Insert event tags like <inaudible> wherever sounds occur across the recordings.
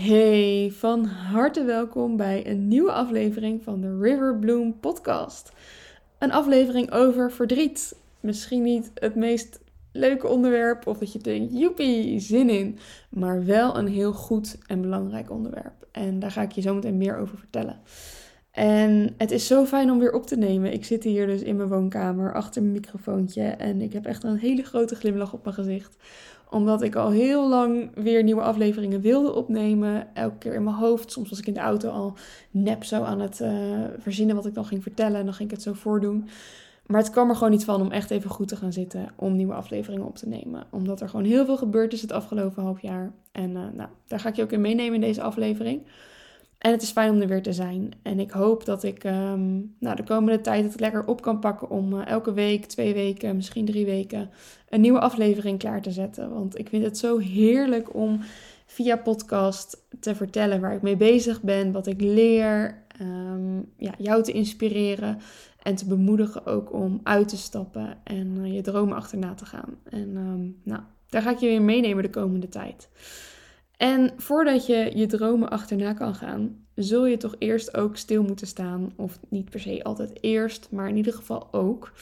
Hey, van harte welkom bij een nieuwe aflevering van de River Bloom podcast. Een aflevering over verdriet. Misschien niet het meest leuke onderwerp of dat je denkt, joepie, zin in. Maar wel een heel goed en belangrijk onderwerp. En daar ga ik je zo meteen meer over vertellen. En het is zo fijn om weer op te nemen. Ik zit hier dus in mijn woonkamer achter mijn microfoontje en ik heb echt een hele grote glimlach op mijn gezicht omdat ik al heel lang weer nieuwe afleveringen wilde opnemen. Elke keer in mijn hoofd. Soms was ik in de auto al nep zo aan het uh, verzinnen wat ik dan ging vertellen. En dan ging ik het zo voordoen. Maar het kwam er gewoon niet van om echt even goed te gaan zitten om nieuwe afleveringen op te nemen. Omdat er gewoon heel veel gebeurd is het afgelopen half jaar. En uh, nou, daar ga ik je ook in meenemen in deze aflevering. En het is fijn om er weer te zijn. En ik hoop dat ik um, nou, de komende tijd het lekker op kan pakken om uh, elke week, twee weken, misschien drie weken een nieuwe aflevering klaar te zetten. Want ik vind het zo heerlijk om via podcast te vertellen waar ik mee bezig ben, wat ik leer, um, ja, jou te inspireren en te bemoedigen ook om uit te stappen en uh, je dromen achterna te gaan. En um, nou, daar ga ik je weer meenemen de komende tijd. En voordat je je dromen achterna kan gaan, zul je toch eerst ook stil moeten staan. Of niet per se altijd eerst, maar in ieder geval ook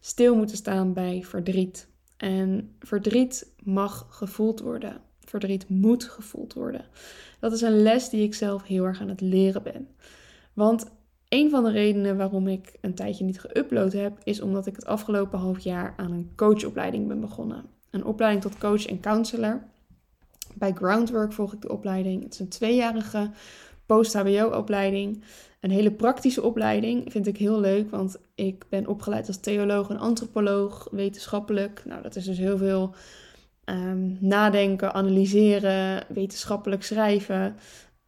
stil moeten staan bij verdriet. En verdriet mag gevoeld worden. Verdriet moet gevoeld worden. Dat is een les die ik zelf heel erg aan het leren ben. Want een van de redenen waarom ik een tijdje niet geüpload heb, is omdat ik het afgelopen half jaar aan een coachopleiding ben begonnen. Een opleiding tot coach en counselor. Bij Groundwork volg ik de opleiding. Het is een tweejarige post-HBO-opleiding. Een hele praktische opleiding vind ik heel leuk, want ik ben opgeleid als theoloog en antropoloog, wetenschappelijk. Nou, dat is dus heel veel um, nadenken, analyseren, wetenschappelijk schrijven.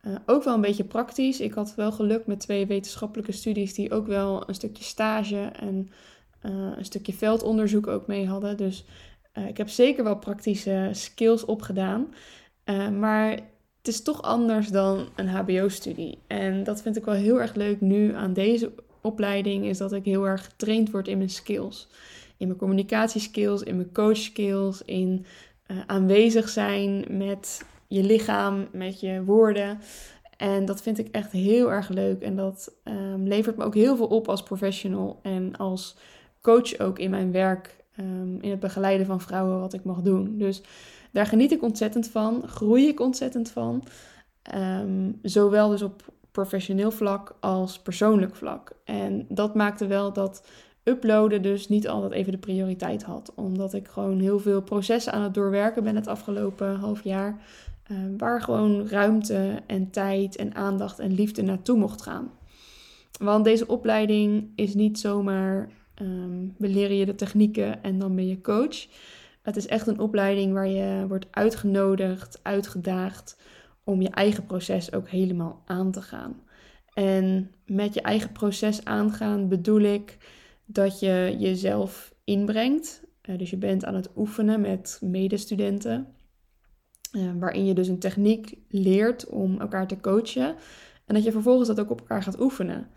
Uh, ook wel een beetje praktisch. Ik had wel geluk met twee wetenschappelijke studies die ook wel een stukje stage en uh, een stukje veldonderzoek ook mee hadden. Dus uh, ik heb zeker wel praktische skills opgedaan. Maar het is toch anders dan een HBO-studie. En dat vind ik wel heel erg leuk nu aan deze opleiding, is dat ik heel erg getraind word in mijn skills. In mijn communicatieskills, in mijn coachskills, in uh, aanwezig zijn met je lichaam, met je woorden. En dat vind ik echt heel erg leuk. En dat um, levert me ook heel veel op als professional en als coach ook in mijn werk, um, in het begeleiden van vrouwen, wat ik mag doen. Dus daar geniet ik ontzettend van, groei ik ontzettend van. Um, zowel dus op professioneel vlak als persoonlijk vlak. En dat maakte wel dat uploaden dus niet altijd even de prioriteit had. Omdat ik gewoon heel veel processen aan het doorwerken ben het afgelopen half jaar. Uh, waar gewoon ruimte en tijd en aandacht en liefde naartoe mocht gaan. Want deze opleiding is niet zomaar um, we leren je de technieken en dan ben je coach. Het is echt een opleiding waar je wordt uitgenodigd, uitgedaagd om je eigen proces ook helemaal aan te gaan. En met je eigen proces aangaan bedoel ik dat je jezelf inbrengt. Uh, dus je bent aan het oefenen met medestudenten, uh, waarin je dus een techniek leert om elkaar te coachen. En dat je vervolgens dat ook op elkaar gaat oefenen.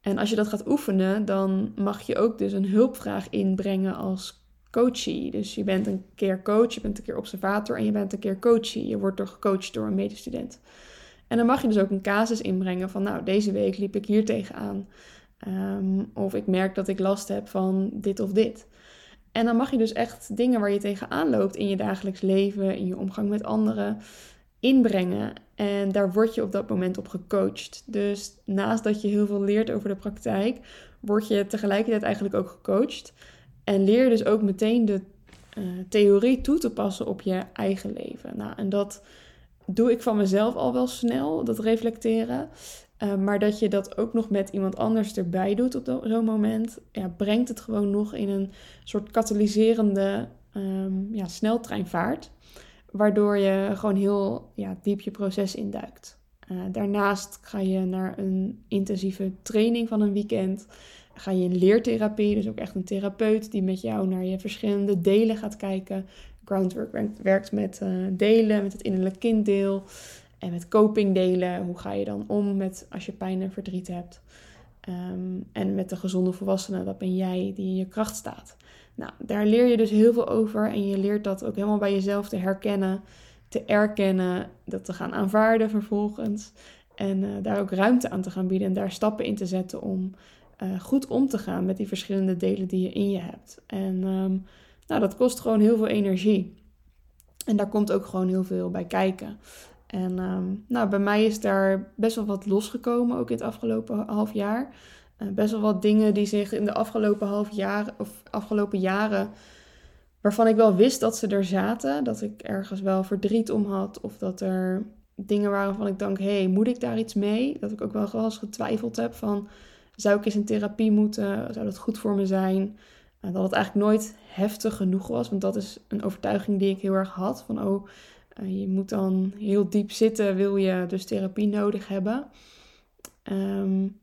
En als je dat gaat oefenen, dan mag je ook dus een hulpvraag inbrengen als coachie. Dus je bent een keer coach, je bent een keer observator en je bent een keer coachie. Je wordt door gecoacht door een medestudent. En dan mag je dus ook een casus inbrengen van, nou, deze week liep ik hier tegenaan. Um, of ik merk dat ik last heb van dit of dit. En dan mag je dus echt dingen waar je tegenaan loopt in je dagelijks leven, in je omgang met anderen, inbrengen. En daar word je op dat moment op gecoacht. Dus naast dat je heel veel leert over de praktijk, word je tegelijkertijd eigenlijk ook gecoacht. En leer dus ook meteen de uh, theorie toe te passen op je eigen leven. Nou, en dat doe ik van mezelf al wel snel, dat reflecteren. Uh, maar dat je dat ook nog met iemand anders erbij doet op zo'n moment, brengt het gewoon nog in een soort katalyserende um, ja, sneltreinvaart. Waardoor je gewoon heel ja, diep je proces induikt. Uh, daarnaast ga je naar een intensieve training van een weekend ga je in leertherapie, dus ook echt een therapeut die met jou naar je verschillende delen gaat kijken. Groundwork werkt met uh, delen, met het innerlijk kinddeel en met copingdelen. Hoe ga je dan om met als je pijn en verdriet hebt? Um, en met de gezonde volwassene, dat ben jij die in je kracht staat. Nou, daar leer je dus heel veel over en je leert dat ook helemaal bij jezelf te herkennen, te erkennen, dat te gaan aanvaarden vervolgens. En eh, daar ook ruimte aan te gaan bieden en daar stappen in te zetten om uh, goed om te gaan met die verschillende delen die je in je hebt. En um, nou, dat kost gewoon heel veel energie. En daar komt ook gewoon heel veel bij kijken. En um, nou, bij mij is daar best wel wat losgekomen, ook in het afgelopen half jaar. Uh, best wel wat dingen die zich in de afgelopen half jaar of afgelopen jaren, waarvan ik wel wist dat ze er zaten, dat ik ergens wel verdriet om had, of dat er dingen waren waarvan ik denk, hé, hey, moet ik daar iets mee? Dat ik ook wel eens getwijfeld heb van, zou ik eens in therapie moeten? Zou dat goed voor me zijn? Dat het eigenlijk nooit heftig genoeg was, want dat is een overtuiging die ik heel erg had. Van, oh, uh, je moet dan heel diep zitten, wil je dus therapie nodig hebben. Um,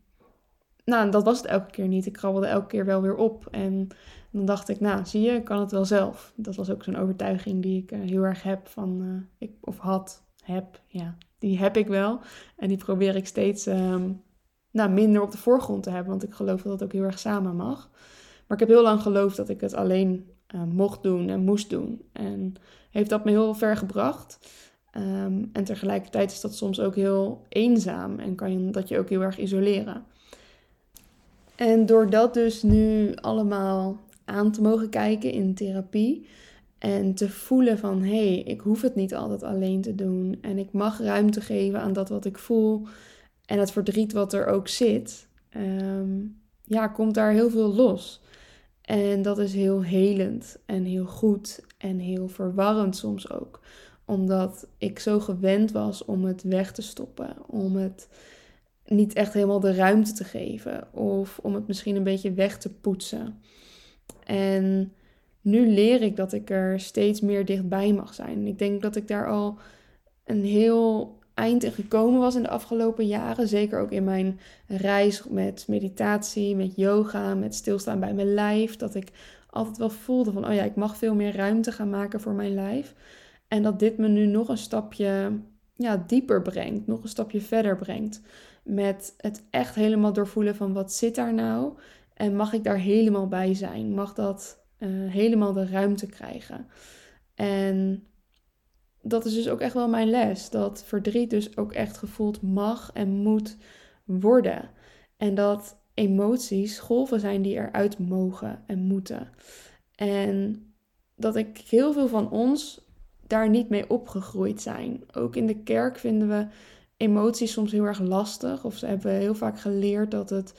nou, dat was het elke keer niet. Ik krabbelde elke keer wel weer op. En dan dacht ik, nou, zie je, ik kan het wel zelf. Dat was ook zo'n overtuiging die ik uh, heel erg heb van, uh, ik, of had, heb, ja, die heb ik wel. En die probeer ik steeds um, nou, minder op de voorgrond te hebben, want ik geloof dat het ook heel erg samen mag. Maar ik heb heel lang geloofd dat ik het alleen uh, mocht doen en moest doen. En heeft dat me heel ver gebracht. Um, en tegelijkertijd is dat soms ook heel eenzaam en kan je dat je ook heel erg isoleren. En door dat dus nu allemaal aan te mogen kijken in therapie en te voelen van hé, hey, ik hoef het niet altijd alleen te doen en ik mag ruimte geven aan dat wat ik voel en het verdriet wat er ook zit, um, ja, komt daar heel veel los. En dat is heel helend en heel goed en heel verwarrend soms ook. Omdat ik zo gewend was om het weg te stoppen, om het niet echt helemaal de ruimte te geven of om het misschien een beetje weg te poetsen. En nu leer ik dat ik er steeds meer dichtbij mag zijn. Ik denk dat ik daar al een heel eind in gekomen was in de afgelopen jaren. Zeker ook in mijn reis met meditatie, met yoga, met stilstaan bij mijn lijf. Dat ik altijd wel voelde van, oh ja, ik mag veel meer ruimte gaan maken voor mijn lijf. En dat dit me nu nog een stapje ja, dieper brengt, nog een stapje verder brengt. Met het echt helemaal doorvoelen van wat zit daar nou? En mag ik daar helemaal bij zijn? Mag dat uh, helemaal de ruimte krijgen? En dat is dus ook echt wel mijn les. Dat verdriet dus ook echt gevoeld mag en moet worden. En dat emoties golven zijn die eruit mogen en moeten. En dat ik heel veel van ons daar niet mee opgegroeid zijn. Ook in de kerk vinden we emoties soms heel erg lastig. Of ze hebben heel vaak geleerd dat het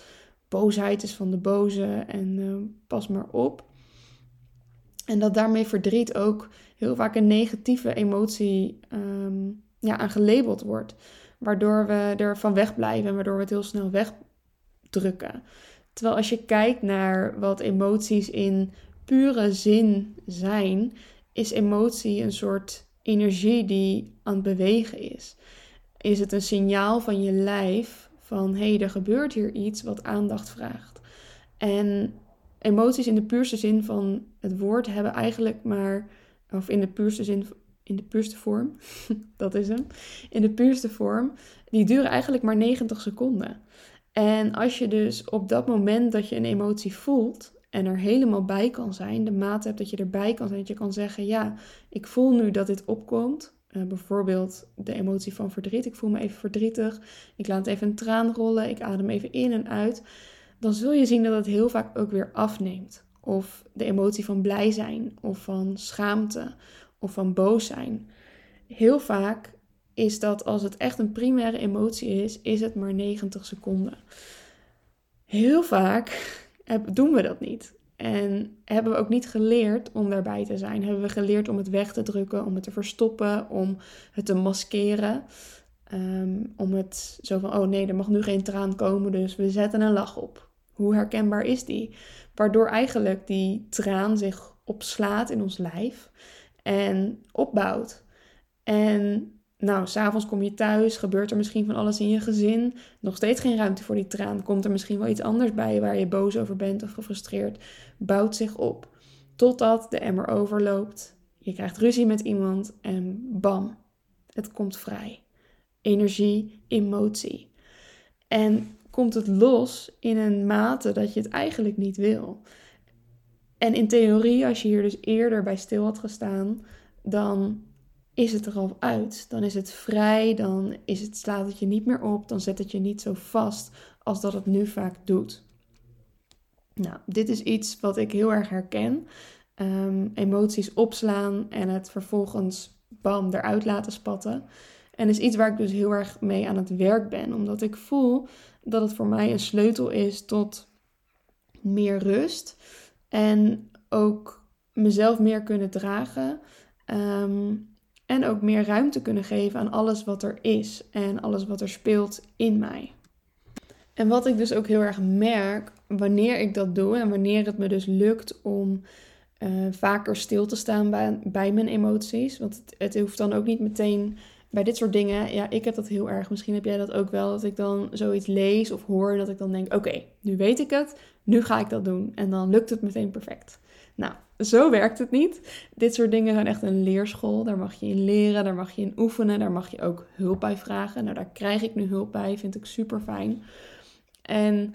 boosheid is van de boze en uh, pas maar op. En dat daarmee verdriet ook heel vaak een negatieve emotie um, ja, aan gelabeld wordt. Waardoor we er van wegblijven en waardoor we het heel snel wegdrukken. Terwijl als je kijkt naar wat emoties in pure zin zijn, is emotie een soort energie die aan het bewegen is. Is het een signaal van je lijf van hé, hey, er gebeurt hier iets wat aandacht vraagt. En emoties in de puurste zin van het woord hebben eigenlijk maar, of in de puurste zin, in de puurste vorm, <laughs> dat is hem, in de puurste vorm, die duren eigenlijk maar 90 seconden. En als je dus op dat moment dat je een emotie voelt en er helemaal bij kan zijn, de mate hebt dat je erbij kan zijn, dat je kan zeggen, ja, ik voel nu dat dit opkomt. Uh, bijvoorbeeld de emotie van verdriet. Ik voel me even verdrietig. Ik laat even een traan rollen. Ik adem even in en uit dan zul je zien dat het heel vaak ook weer afneemt. Of de emotie van blij zijn, of van schaamte, of van boos zijn. Heel vaak is dat als het echt een primaire emotie is, is het maar 90 seconden. Heel vaak doen we dat niet. En hebben we ook niet geleerd om daarbij te zijn. Hebben we geleerd om het weg te drukken, om het te verstoppen, om het te maskeren. Ehm, om het zo van, oh nee, er mag nu geen traan komen, dus we zetten een lach op. Hoe herkenbaar is die? Waardoor eigenlijk die traan zich opslaat in ons lijf en opbouwt. En nou, s'avonds kom je thuis, gebeurt er misschien van alles in je gezin. Nog steeds geen ruimte voor die traan. Komt er misschien wel iets anders bij waar je boos over bent of gefrustreerd. Bouwt zich op. Totdat de emmer overloopt. Je krijgt ruzie met iemand en bam, het komt vrij. Energie, emotie. En komt het los in een mate dat je het eigenlijk niet wil. En in theorie, als je hier dus eerder bij stil had gestaan, dan is het er al uit. Dan is het vrij, dan is het, slaat het je niet meer op, dan zet het je niet zo vast als dat het nu vaak doet. Nou, dit is iets wat ik heel erg herken. Ehm, emoties opslaan en het vervolgens bam eruit laten spatten. En is iets waar ik dus heel erg mee aan het werk ben, omdat ik voel dat het voor mij een sleutel is tot meer rust en ook mezelf meer kunnen dragen. Ehm, en ook meer ruimte kunnen geven aan alles wat er is en alles wat er speelt in mij. En wat ik dus ook heel erg merk wanneer ik dat doe en wanneer het me dus lukt om uh, vaker stil te staan bij, bij mijn emoties. Want het, het, hoeft dan ook niet meteen bij dit soort dingen. Ja, ik heb dat heel erg. Misschien heb jij dat ook wel. Dat ik dan zoiets lees of hoor. Dat ik dan denk: oké, nu weet ik het. Nu ga ik dat doen. En dan lukt het meteen perfect. Nou, zo werkt het niet. Dit soort dingen zijn echt een leerschool. Daar mag je in leren, daar mag je in oefenen, daar mag je ook hulp bij vragen. Nou, daar krijg ik nu hulp bij, vind ik super fijn. En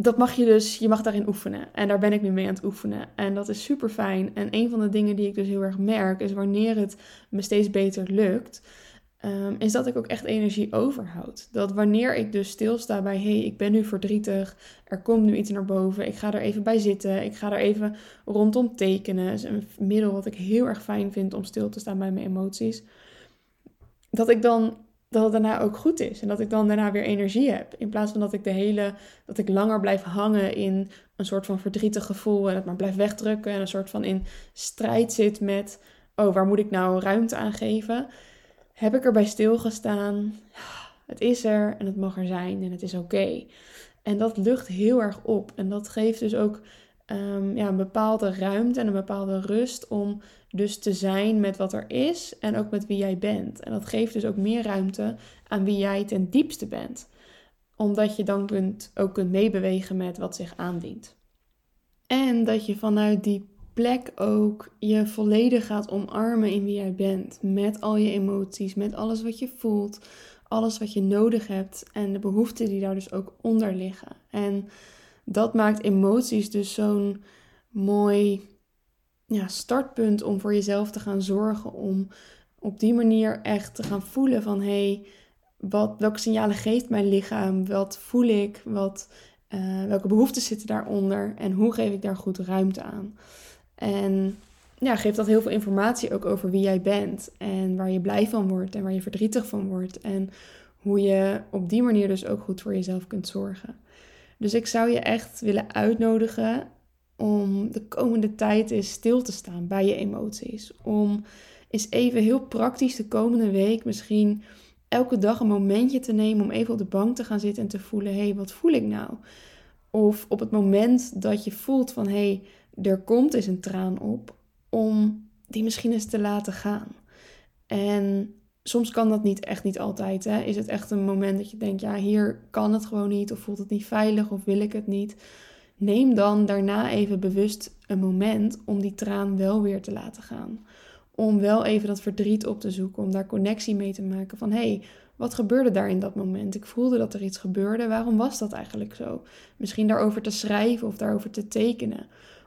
dat mag je dus, je mag daarin oefenen. En daar ben ik nu mee aan het oefenen. En dat is super fijn. En een van de dingen die ik dus heel erg merk, is wanneer het me steeds beter lukt, um, is dat ik ook echt energie overhoud. Dat wanneer ik dus stilsta bij, hé, hey, ik ben nu verdrietig, er komt nu iets naar boven, ik ga er even bij zitten, ik ga er even rondom tekenen. Dat is een middel wat ik heel erg fijn vind om stil te staan bij mijn emoties. Dat ik dan dat het daarna ook goed is. En dat ik dan daarna weer energie heb. In plaats van dat ik de hele, dat ik langer blijf hangen in een soort van verdrietig gevoel en het maar blijf wegdrukken en een soort van in strijd zit met, oh, waar moet ik nou ruimte aan geven? Heb ik erbij stilgestaan? Het is er en het mag er zijn en het is oké. En dat lucht heel erg op. En dat geeft dus ook um, ja, een bepaalde ruimte en een bepaalde rust om dus te zijn met wat er is en ook met wie jij bent. En dat geeft dus ook meer ruimte aan wie jij ten diepste bent. Omdat je dan kunt, ook kunt meebewegen met wat zich aandient. En dat je vanuit die plek ook je volledig gaat omarmen in wie jij bent. Met al je emoties, met alles wat je voelt, alles wat je nodig hebt en de behoeften die daar dus ook onder liggen. En dat maakt emoties dus zo'n mooi ja, startpunt om voor jezelf te gaan zorgen. Om op die manier echt te gaan voelen van hé, hey, wat, welke signalen geeft mijn lichaam? Wat voel ik? Wat, uh, welke behoeften zitten daaronder? En hoe geef ik daar goed ruimte aan? En ja, geeft dat heel veel informatie ook over wie jij bent. En waar je blij van wordt en waar je verdrietig van wordt. En hoe je op die manier dus ook goed voor jezelf kunt zorgen. Dus ik zou je echt willen uitnodigen om de komende tijd eens stil te staan bij je emoties. Om eens even heel praktisch de komende week misschien elke dag een momentje te nemen om even op de bank te gaan zitten en te voelen: hé, hey, wat voel ik nou? Of op het moment dat je voelt van hé, hey, er komt eens een traan op, om die misschien eens te laten gaan. En soms kan dat niet echt niet altijd. Hè? Is het echt een moment dat je denkt, ja, hier kan het gewoon niet, of voelt het niet veilig, of wil ik het niet? Neem dan daarna even bewust een moment om die traan wel weer te laten gaan. Om wel even dat verdriet op te zoeken, om daar connectie mee te maken van hé, hey, wat gebeurde daar in dat moment? Ik voelde dat er iets gebeurde. Waarom was dat eigenlijk zo? Misschien daarover te schrijven of daarover te tekenen.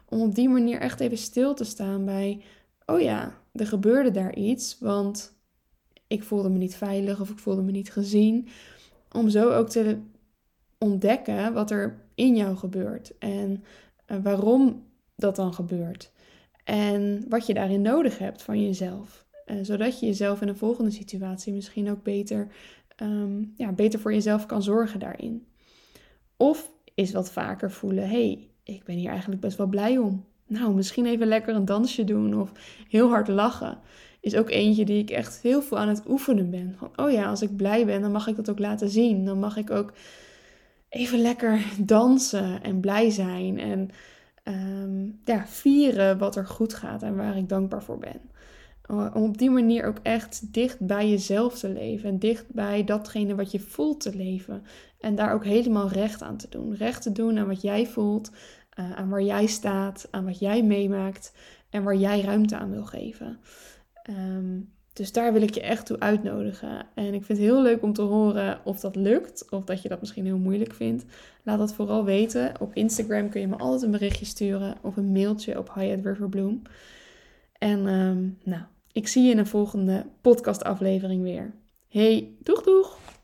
Om op die manier echt even stil te staan bij, oh ja, er gebeurde daar iets, want ik voelde me niet veilig of ik voelde me niet gezien. Om zo ook te ontdekken wat er in jou gebeurt en eh, waarom dat dan gebeurt. En wat je daarin nodig hebt van jezelf. Uh, zodat je jezelf in een volgende situatie misschien ook beter, um, ja, beter voor jezelf kan zorgen daarin. Of is wat vaker voelen: hey, ik ben hier eigenlijk best wel blij om. Nou, misschien even lekker een dansje doen of heel hard lachen is ook eentje die ik echt heel veel aan het oefenen ben. Van, oh ja, als ik blij ben, dan mag ik dat ook laten zien. Dan mag ik ook even lekker dansen en blij zijn. En ehm, ja, vieren wat er goed gaat en waar ik dankbaar voor ben. Om op die manier ook echt dicht bij jezelf te leven. En dicht bij datgene wat je voelt te leven. En daar ook helemaal recht aan te doen. Recht te doen aan wat jij voelt. Uh, aan waar jij staat. Aan wat jij meemaakt. En waar jij ruimte aan wil geven. Ehm, dus daar wil ik je echt toe uitnodigen. En ik vind het heel leuk om te horen of dat lukt. Of dat je dat misschien heel moeilijk vindt. Laat dat vooral weten. Op Instagram kun je me altijd een berichtje sturen. Of een mailtje op Hyatt Riverbloom. En ehm, nou, ik zie je in een volgende podcastaflevering weer. Hey, doeg doeg!